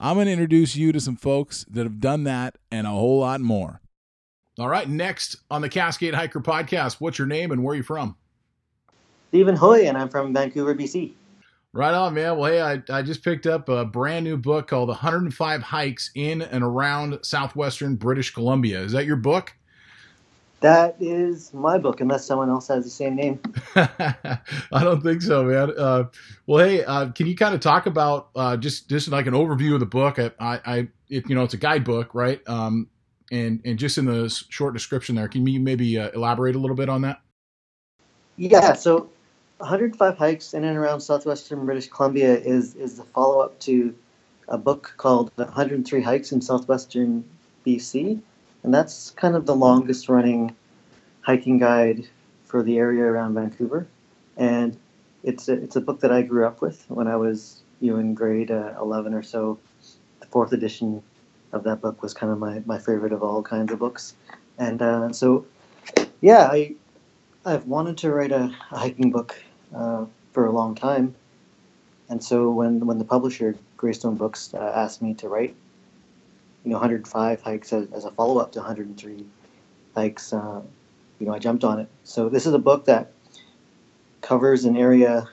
I'm going to introduce you to some folks that have done that and a whole lot more. All right, next on the Cascade Hiker podcast, what's your name and where are you from? Stephen Hui, and I'm from Vancouver, BC. Right on, man. Well, hey, I, I just picked up a brand new book called 105 Hikes in and Around Southwestern British Columbia. Is that your book? That is my book, unless someone else has the same name. I don't think so, man. Uh, well, hey, uh, can you kind of talk about uh, just just like an overview of the book? I, I it, you know, it's a guidebook, right? Um, and and just in the short description there, can you maybe uh, elaborate a little bit on that? Yeah. So, 105 hikes in and around southwestern British Columbia is is the follow up to a book called 103 Hikes in Southwestern BC and that's kind of the longest running hiking guide for the area around Vancouver. And it's a, it's a book that I grew up with when I was you know in grade uh, 11 or so. The fourth edition of that book was kind of my, my favorite of all kinds of books. And uh, so, yeah, I I've wanted to write a, a hiking book uh, for a long time. And so when when the publisher Greystone Books uh, asked me to write you know 105 hikes as, as a follow up to 103 hikes. Uh, you know, I jumped on it. So this is a book that covers an area,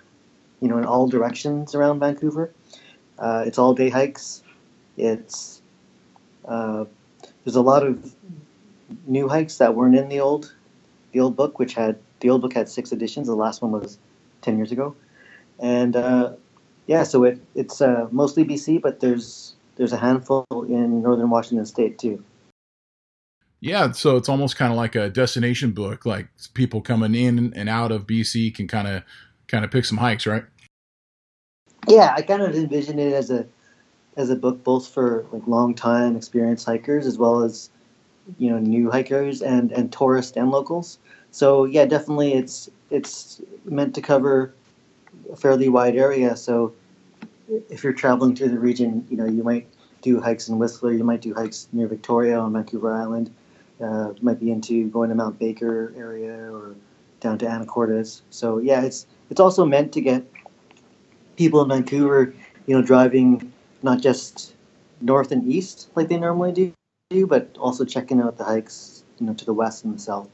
you know, in all directions around Vancouver. Uh, it's all day hikes. It's uh, there's a lot of new hikes that weren't in the old the old book, which had the old book had six editions. The last one was ten years ago, and uh, yeah, so it it's uh, mostly BC, but there's there's a handful in northern Washington State too. Yeah, so it's almost kind of like a destination book. Like people coming in and out of BC can kind of kind of pick some hikes, right? Yeah, I kind of envision it as a as a book both for like long time experienced hikers as well as you know new hikers and and tourists and locals. So yeah, definitely it's it's meant to cover a fairly wide area. So if you're traveling through the region, you know, you might do hikes in Whistler, you might do hikes near Victoria on Vancouver Island, uh, might be into going to Mount Baker area or down to Anacortes. So yeah, it's it's also meant to get people in Vancouver, you know, driving not just north and east like they normally do, but also checking out the hikes, you know, to the west and the south.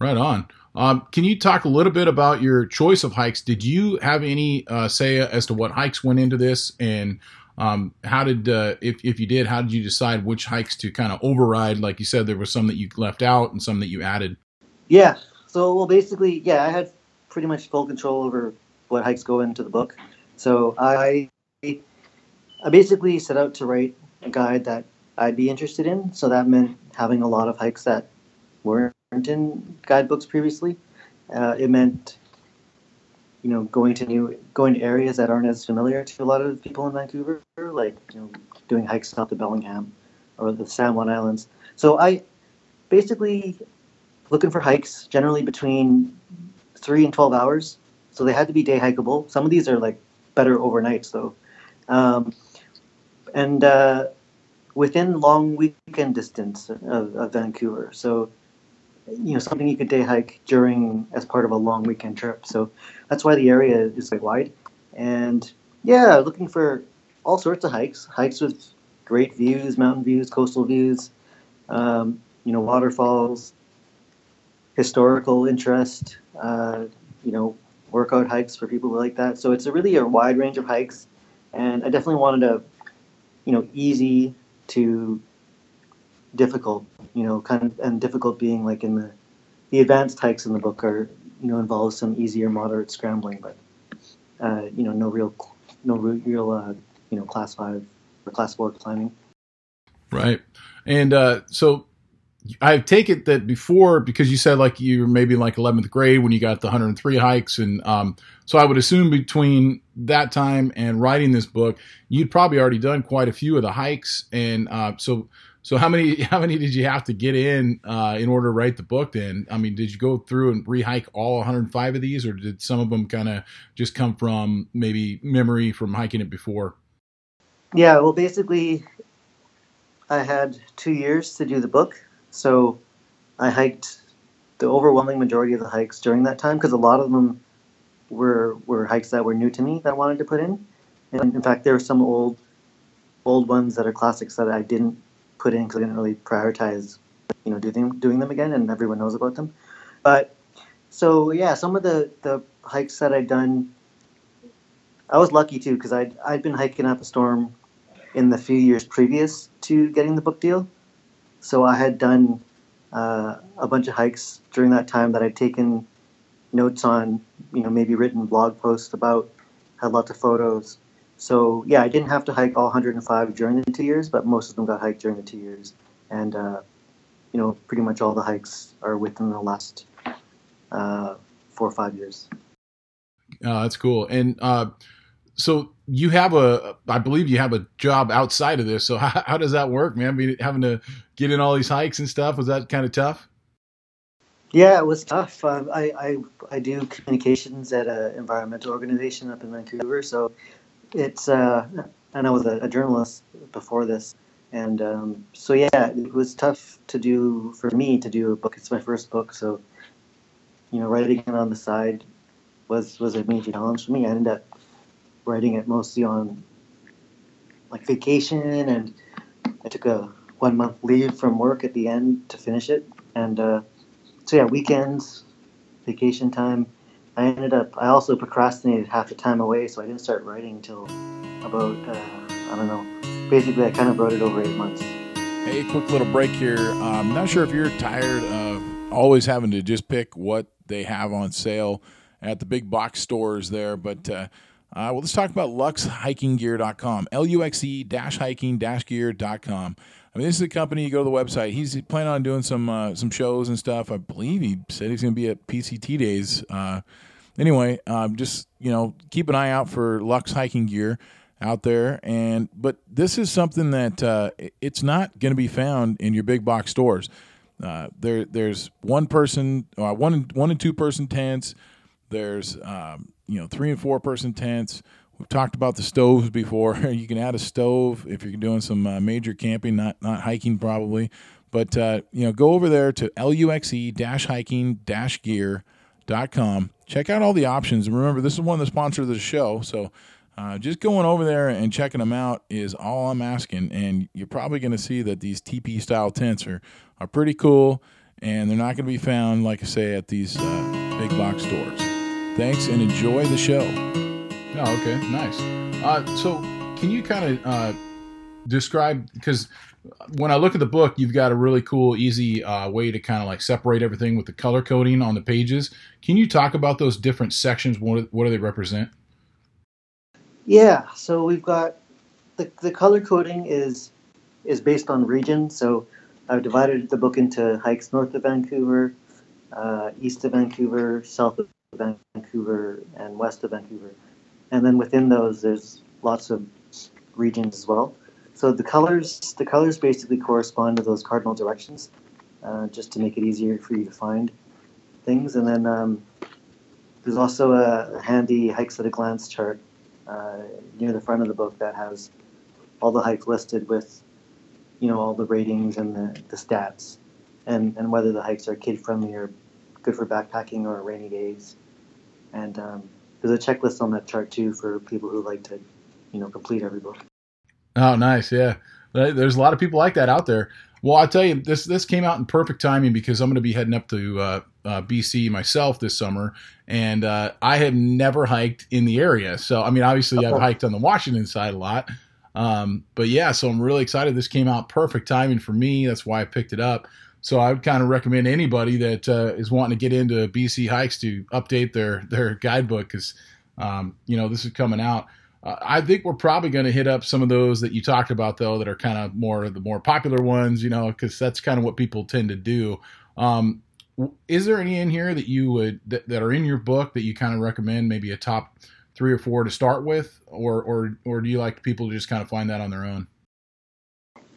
Right on. Um, can you talk a little bit about your choice of hikes? Did you have any uh, say as to what hikes went into this, and um, how did, uh, if if you did, how did you decide which hikes to kind of override? Like you said, there were some that you left out and some that you added. Yeah. So well, basically, yeah, I had pretty much full control over what hikes go into the book. So I I basically set out to write a guide that I'd be interested in. So that meant having a lot of hikes that weren't in guidebooks previously. Uh, it meant, you know, going to new going to areas that aren't as familiar to a lot of people in Vancouver, like you know, doing hikes south to Bellingham or the San Juan Islands. So I basically looking for hikes generally between three and twelve hours. So they had to be day hikeable. Some of these are like better overnights though, um, and uh, within long weekend distance of, of Vancouver. So you know something you could day hike during as part of a long weekend trip. So that's why the area is quite wide. And yeah, looking for all sorts of hikes, hikes with great views, mountain views, coastal views, um, you know, waterfalls, historical interest, uh, you know, workout hikes for people like that. So it's a really a wide range of hikes, and I definitely wanted a, you know, easy to difficult, you know, kind of, and difficult being like in the, the advanced hikes in the book are, you know, involves some easier moderate scrambling, but, uh, you know, no real, no real, uh, you know, class five or class four climbing. Right. And uh, so I take it that before because you said like you were maybe in like 11th grade when you got the 103 hikes, and um, so I would assume between that time and writing this book, you'd probably already done quite a few of the hikes, and uh, so so how many how many did you have to get in uh, in order to write the book? Then I mean, did you go through and rehike all 105 of these, or did some of them kind of just come from maybe memory from hiking it before? Yeah, well, basically, I had two years to do the book, so I hiked the overwhelming majority of the hikes during that time because a lot of them were were hikes that were new to me that I wanted to put in, and in fact, there were some old old ones that are classics that I didn't put in because I didn't really prioritize, you know, doing doing them again, and everyone knows about them. But so yeah, some of the the hikes that I'd done, I was lucky too because I'd I'd been hiking up a storm in the few years previous to getting the book deal. So I had done uh, a bunch of hikes during that time that I'd taken notes on, you know, maybe written blog posts about, had lots of photos. So yeah, I didn't have to hike all 105 during the two years, but most of them got hiked during the two years. And, uh, you know, pretty much all the hikes are within the last uh, four or five years. Uh, that's cool. And uh, so you have a, I believe you have a job outside of this. So how, how does that work, man? I mean, having to get in all these hikes and stuff was that kind of tough? Yeah, it was tough. Um, I, I I do communications at an environmental organization up in Vancouver, so it's uh, and I was a, a journalist before this, and um, so yeah, it was tough to do for me to do a book. It's my first book, so you know, writing it on the side was was a major challenge for me. I ended up writing it mostly on like vacation, and I took a one month leave from work at the end to finish it. And uh, so yeah, weekends, vacation time. I ended up. I also procrastinated half the time away, so I didn't start writing until about uh, I don't know. Basically, I kind of wrote it over eight months. Hey, quick little break here. I'm not sure if you're tired of always having to just pick what they have on sale at the big box stores there, but uh, uh, well, let's talk about luxehikinggear.com. L-U-X-E dash hiking dash gear.com. I mean, this is a company. You go to the website. He's planning on doing some uh, some shows and stuff. I believe he said he's going to be at PCT days. Uh, anyway, um, just you know, keep an eye out for Luxe hiking gear out there. And but this is something that uh, it's not going to be found in your big box stores. Uh, there, there's one person, uh, one one and two person tents. There's um, you know three and four person tents. We've talked about the stoves before. you can add a stove if you're doing some uh, major camping, not not hiking probably. But uh, you know, go over there to luxe-hiking-gear.com. Check out all the options. And remember, this is one of the sponsors of the show, so uh, just going over there and checking them out is all I'm asking. And you're probably going to see that these TP style tents are are pretty cool, and they're not going to be found, like I say, at these uh, big box stores. Thanks, and enjoy the show. Oh, okay, nice. Uh, so, can you kind of uh, describe because when I look at the book, you've got a really cool, easy uh, way to kind of like separate everything with the color coding on the pages. Can you talk about those different sections? What, what do they represent? Yeah, so we've got the, the color coding is is based on region. So I've divided the book into hikes north of Vancouver, uh, east of Vancouver, south of Vancouver, and west of Vancouver and then within those there's lots of regions as well. So the colors the colors basically correspond to those cardinal directions, uh, just to make it easier for you to find things. And then um, there's also a handy hikes at a glance chart uh, near the front of the book that has all the hikes listed with you know all the ratings and the, the stats and, and whether the hikes are kid friendly or good for backpacking or rainy days. And um, there's a checklist on that chart too for people who like to, you know, complete every book. Oh, nice. Yeah. There's a lot of people like that out there. Well, I'll tell you, this this came out in perfect timing because I'm going to be heading up to uh, uh, BC myself this summer, and uh, I have never hiked in the area. So, I mean, obviously, I've hiked on the Washington side a lot, um, but yeah. So I'm really excited. This came out perfect timing for me. That's why I picked it up. So I would kind of recommend anybody that uh, is wanting to get into BC hikes to update their their guidebook because um, you know this is coming out. Uh, I think we're probably going to hit up some of those that you talked about, though, that are kind of more the more popular ones, you know, because that's kind of what people tend to do. Um, is there any in here that you would that, that are in your book that you kind of recommend, maybe a top three or four to start with, or or or do you like people to just kind of find that on their own?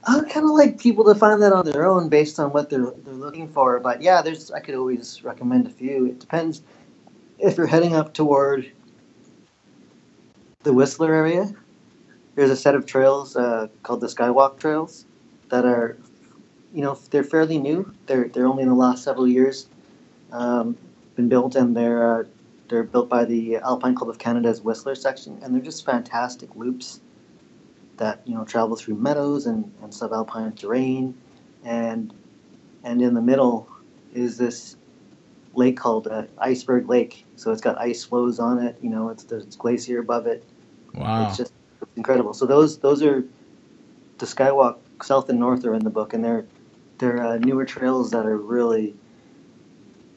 I kind of like people to find that on their own based on what they're they're looking for. But yeah, there's I could always recommend a few. It depends if you're heading up toward the Whistler area. There's a set of trails uh, called the Skywalk Trails that are, you know, they're fairly new. They're they're only in the last several years um, been built, and they're uh, they're built by the Alpine Club of Canada's Whistler section, and they're just fantastic loops that you know travel through meadows and, and subalpine terrain, and and in the middle is this lake called uh, Iceberg Lake. So it's got ice floes on it. You know, it's there's glacier above it. Wow, it's just incredible. So those those are the Skywalk South and North are in the book, and they're they're uh, newer trails that are really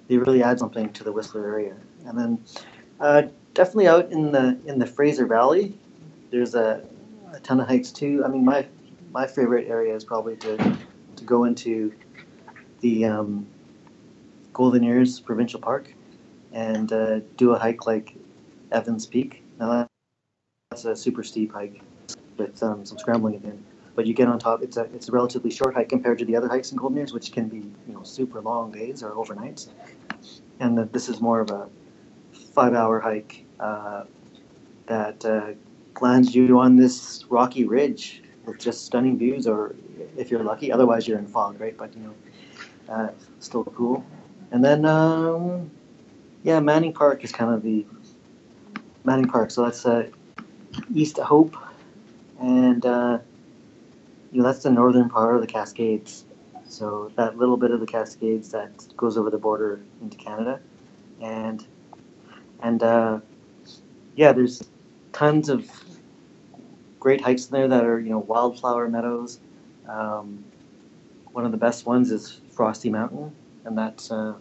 they really add something to the Whistler area. And then uh, definitely out in the in the Fraser Valley, there's a a ton of hikes too. I mean, my my favorite area is probably to to go into the um, Golden Ears Provincial Park and uh, do a hike like Evans Peak. Now that's a super steep hike with um, some scrambling end. But you get on top. It's a it's a relatively short hike compared to the other hikes in Golden Ears, which can be you know super long days or overnights. And this is more of a five hour hike uh, that uh, lands you on this rocky ridge with just stunning views, or if you're lucky, otherwise you're in fog, right? But you know, uh, still cool. And then, um, yeah, Manning Park is kind of the Manning Park. So that's uh, East Hope, and uh, you know that's the northern part of the Cascades. So that little bit of the Cascades that goes over the border into Canada, and and uh, yeah, there's tons of great hikes in there that are you know wildflower meadows. Um, one of the best ones is Frosty Mountain, and that's uh,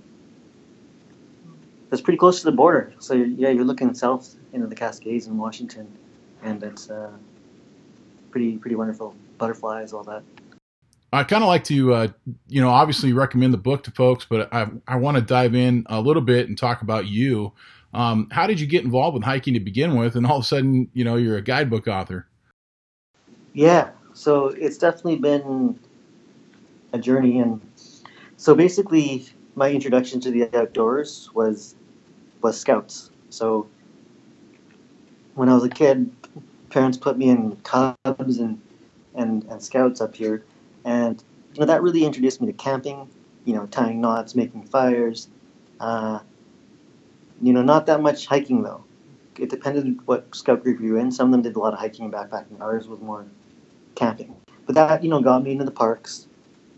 that's pretty close to the border. So you're, yeah, you're looking south into the Cascades in Washington, and it's uh, pretty pretty wonderful. Butterflies, all that. I kind of like to, uh, you know, obviously recommend the book to folks, but I, I want to dive in a little bit and talk about you. Um, how did you get involved with hiking to begin with, and all of a sudden, you know, you're a guidebook author? Yeah, so it's definitely been a journey, and so basically, my introduction to the outdoors was was scouts. So when I was a kid, parents put me in cubs and and, and scouts up here, and you know that really introduced me to camping. You know, tying knots, making fires. Uh, you know, not that much hiking though. It depended what scout group you were in. Some of them did a lot of hiking and backpacking. Ours was more camping. But that, you know, got me into the parks,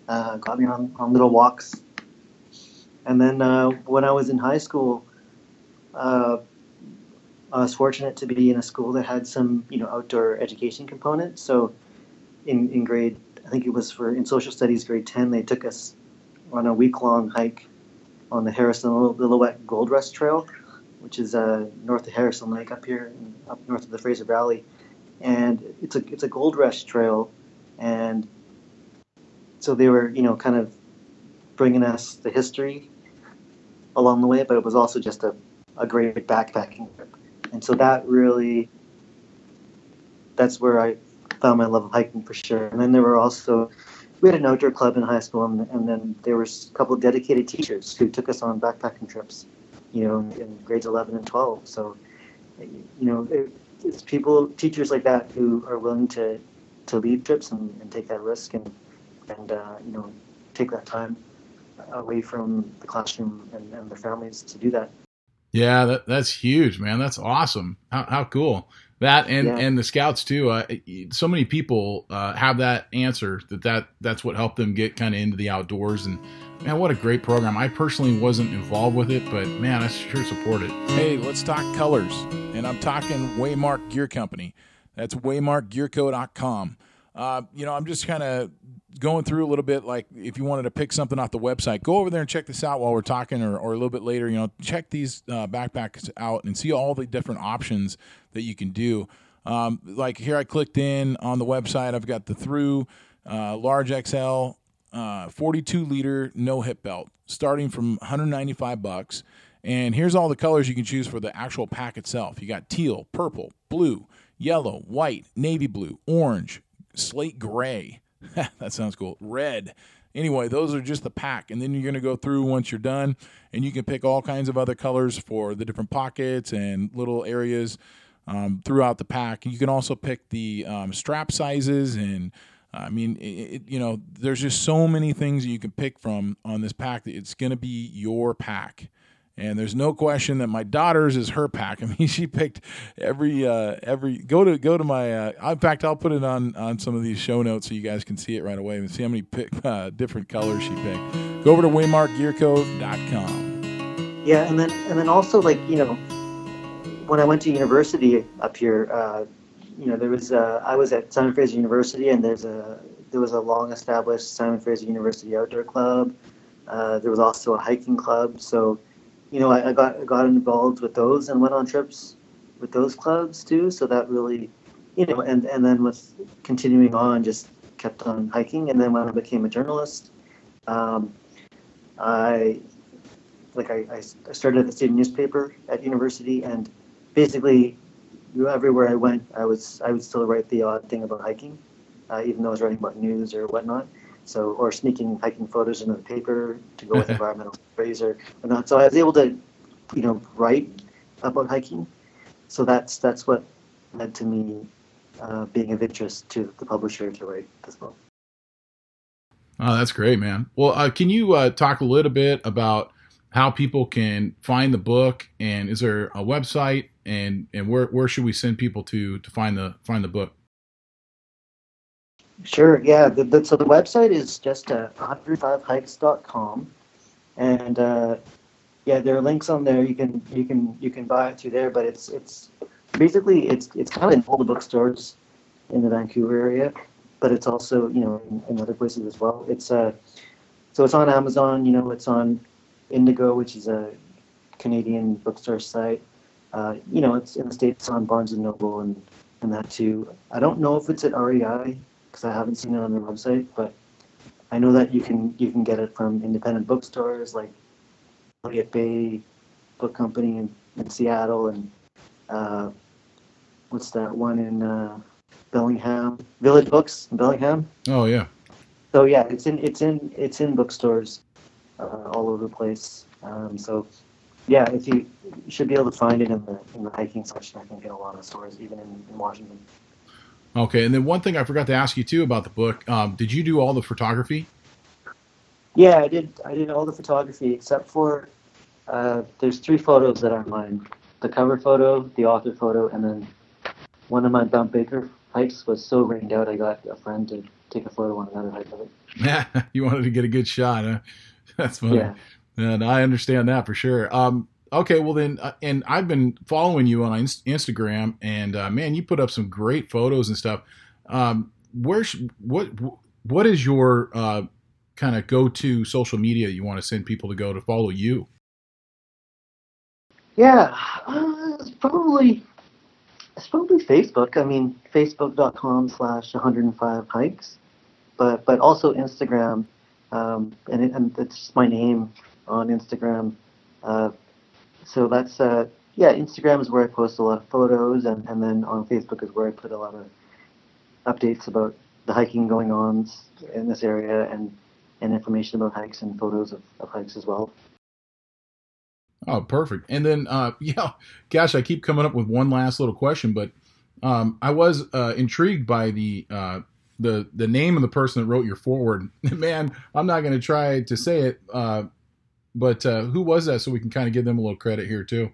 uh, got me on, on little walks. And then uh, when I was in high school, uh, I was fortunate to be in a school that had some, you know, outdoor education component. So in, in grade, I think it was for, in social studies, grade 10, they took us on a week long hike on the Harrison Lillooet Gold Rush Trail, which is uh, north of Harrison Lake up here, up north of the Fraser Valley and it's a it's a gold rush trail, and so they were you know kind of bringing us the history along the way, but it was also just a, a great backpacking trip, and so that really that's where I found my love of hiking for sure. And then there were also we had an outdoor club in high school, and, and then there were a couple of dedicated teachers who took us on backpacking trips, you know, in grades 11 and 12. So, you know, it, it's people, teachers like that who are willing to, to lead trips and, and take that risk and, and uh, you know, take that time away from the classroom and, and their families to do that. Yeah, that, that's huge, man. That's awesome. How, how cool that and yeah. and the scouts too. Uh, so many people uh, have that answer that that that's what helped them get kind of into the outdoors and man, what a great program. I personally wasn't involved with it, but man, I sure support it. Hey, let's talk colors, and I'm talking Waymark Gear Company. That's waymarkgearco.com. Uh, you know, I'm just kind of going through a little bit like if you wanted to pick something off the website go over there and check this out while we're talking or, or a little bit later you know check these uh, backpacks out and see all the different options that you can do Um, like here, I clicked in on the website. I've got the through uh, large XL, uh, 42 liter no hip belt, starting from 195 bucks. And here's all the colors you can choose for the actual pack itself. You got teal, purple, blue, yellow, white, navy blue, orange, slate gray. that sounds cool. Red. Anyway, those are just the pack. And then you're going to go through once you're done, and you can pick all kinds of other colors for the different pockets and little areas um, throughout the pack. You can also pick the um, strap sizes and I mean, it, you know, there's just so many things you can pick from on this pack that it's going to be your pack. And there's no question that my daughter's is her pack. I mean, she picked every uh, every go to go to my. Uh, in fact, I'll put it on on some of these show notes so you guys can see it right away and see how many pick, uh, different colors she picked. Go over to waymarkgearco.com. Yeah, and then and then also like you know, when I went to university up here, uh, you know, there was uh, I was at Simon Fraser University, and there's a there was a long established Simon Fraser University outdoor club. Uh, there was also a hiking club, so you know, I, I got got involved with those and went on trips with those clubs too. So that really, you know, and and then with continuing on, just kept on hiking. And then when I became a journalist, um, I like I, I started at the student newspaper at university, and basically everywhere I went, I was I would still write the odd thing about hiking, uh, even though I was writing about news or whatnot. So, or sneaking hiking photos into the paper to go with environmental sprays or whatnot. So I was able to, you know, write about hiking. So that's that's what led to me uh, being of interest to the publisher to write this book. Oh, that's great, man. Well, uh, can you uh, talk a little bit about how people can find the book, and is there a website, and and where where should we send people to to find the find the book? Sure. Yeah. The, the, so the website is just uh, 105hikes.com, and uh, yeah, there are links on there. You can you can you can buy it through there, but it's it's basically it's it's kind of in all the bookstores in the Vancouver area, but it's also you know in, in other places as well. It's uh so it's on Amazon. You know, it's on Indigo, which is a Canadian bookstore site. Uh, you know, it's in the states on Barnes and Noble and and that too. I don't know if it's at REI because I haven't seen it on their website, but I know that you can you can get it from independent bookstores like Elliott Bay Book Company in, in Seattle and uh, what's that one in uh, Bellingham Village Books in Bellingham. Oh yeah. So yeah, it's in it's in it's in bookstores uh, all over the place. Um, so yeah, if you, you should be able to find it in the in the hiking section. I think in a lot of stores, even in, in Washington. Okay, and then one thing I forgot to ask you too about the book. Um, did you do all the photography? Yeah, I did. I did all the photography except for uh, there's three photos that are mine: the cover photo, the author photo, and then one of my Mount Baker hikes was so rained out. I got a friend to take a photo on another hike of it. Yeah, you wanted to get a good shot, huh? That's funny. Yeah. And I understand that for sure. Um, okay, well then, uh, and I've been following you on Instagram, and uh, man, you put up some great photos and stuff. Um, where, sh- what, what is your uh, kind of go-to social media you want to send people to go to follow you? Yeah, uh, it's probably it's probably Facebook. I mean, facebook.com slash 105 hikes, but but also Instagram, um, and, it, and it's my name on Instagram. Uh, so that's uh, yeah, Instagram is where I post a lot of photos, and, and then on Facebook is where I put a lot of updates about the hiking going on in this area and and information about hikes and photos of, of hikes as well. Oh, perfect. And then, uh, yeah, gosh, I keep coming up with one last little question, but um, I was uh, intrigued by the uh, the the name of the person that wrote your foreword. Man, I'm not going to try to say it, uh, but uh, who was that? So we can kind of give them a little credit here too.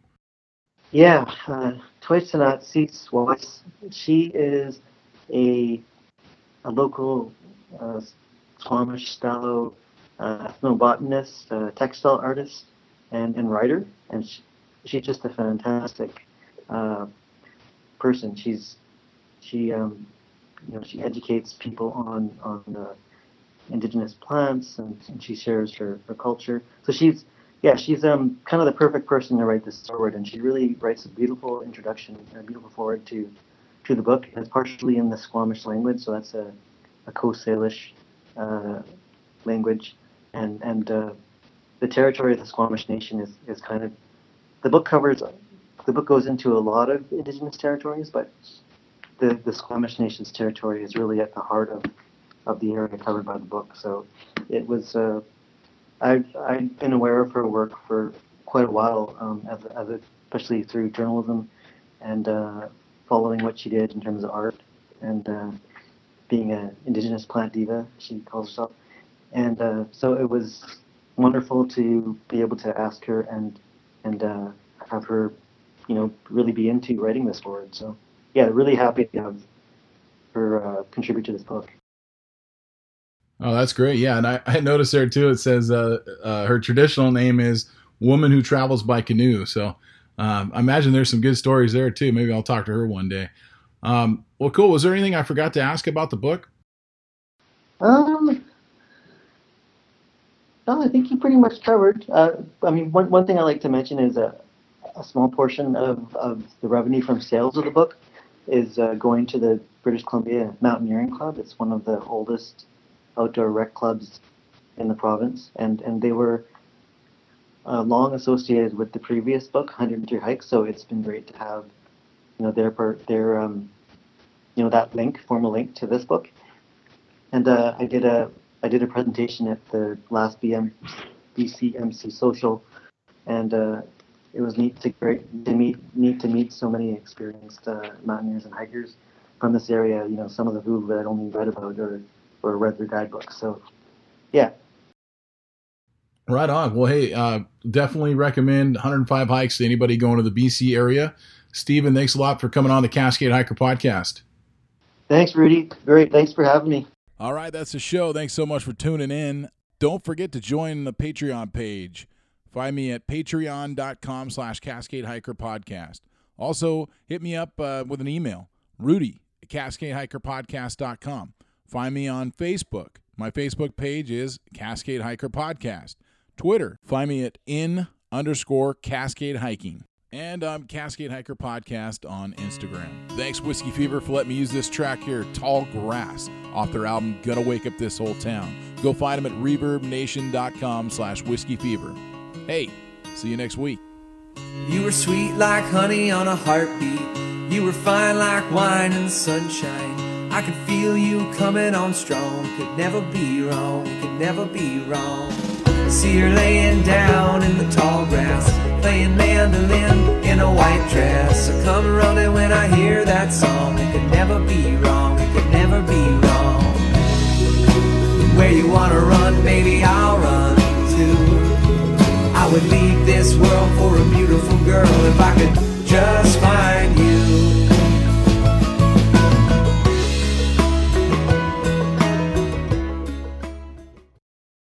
Yeah, uh, T'uy't'tanat-Cease Wyss. She is a a local uh, Squamish Stó:lō uh, ethnobotanist, uh, textile artist, and, and writer, and she, she's just a fantastic uh, person. She's she um, you know she educates people on on uh, indigenous plants, and, and she shares her, her culture. So she's yeah, she's um kind of the perfect person to write this foreword, and she really writes a beautiful introduction a beautiful foreword to to the book. It's partially in the Squamish language, so that's a, a Coast Salish uh, language, and and uh, the territory of the Squamish Nation is, is kind of the book covers the book goes into a lot of indigenous territories, but the, the Squamish Nation's territory is really at the heart of, of the area covered by the book. So it was uh, I I've been aware of her work for quite a while, um, as, as a, especially through journalism and uh, following what she did in terms of art and uh, being an indigenous plant diva, she calls herself. And uh, so it was wonderful to be able to ask her and and uh, have her, you know, really be into writing this foreword. So yeah, really happy to have her uh, contribute to this book. Oh, that's great. Yeah, and I, I noticed there too. It says uh, uh, her traditional name is "Woman Who Travels by Canoe." So um, I imagine there's some good stories there too. Maybe I'll talk to her one day. Um, well, cool. Was there anything I forgot to ask about the book? Um, no, I think you pretty much covered. Uh, I mean, one, one thing I like to mention is a, a small portion of, of the revenue from sales of the book is uh, going to the British Columbia Mountaineering Club. It's one of the oldest outdoor rec clubs in the province, and, and they were uh, long associated with the previous book, 103 Hikes. So it's been great to have, you know, their part, their, um, you know, that link, formal link to this book. And uh, I did a I did a presentation at the last BM, BCMC social, and uh, it was neat to great to meet neat to meet so many experienced uh, mountaineers and hikers from this area. You know, some of the who that I'd only read about or or read their guidebooks. So, yeah. Right on. Well, hey, uh, definitely recommend 105 hikes to anybody going to the BC area. Stephen, thanks a lot for coming on the Cascade Hiker podcast. Thanks, Rudy. Great. Thanks for having me. All right, that's the show. Thanks so much for tuning in. Don't forget to join the Patreon page. Find me at patreon.com slash Cascade Hiker Podcast. Also, hit me up uh, with an email, rudy at cascadehikerpodcast.com. Find me on Facebook. My Facebook page is Cascade Hiker Podcast. Twitter, find me at in underscore Cascade Hiking. And I'm Cascade Hiker Podcast on Instagram. Thanks, Whiskey Fever, for letting me use this track here, Tall Grass, off their album Gonna Wake Up This Whole Town. Go find them at reverbnation.com slash whiskey fever. Hey, see you next week. You were sweet like honey on a heartbeat. You were fine like wine in the sunshine. I could feel you coming on strong. Could never be wrong, could never be wrong. See her laying down in the tall grass, playing mandolin in a white dress. I come running when I hear that song. It could never be wrong, it could never be wrong. Where you wanna run, baby, I'll run too. I would leave this world for a beautiful girl if I could just find you.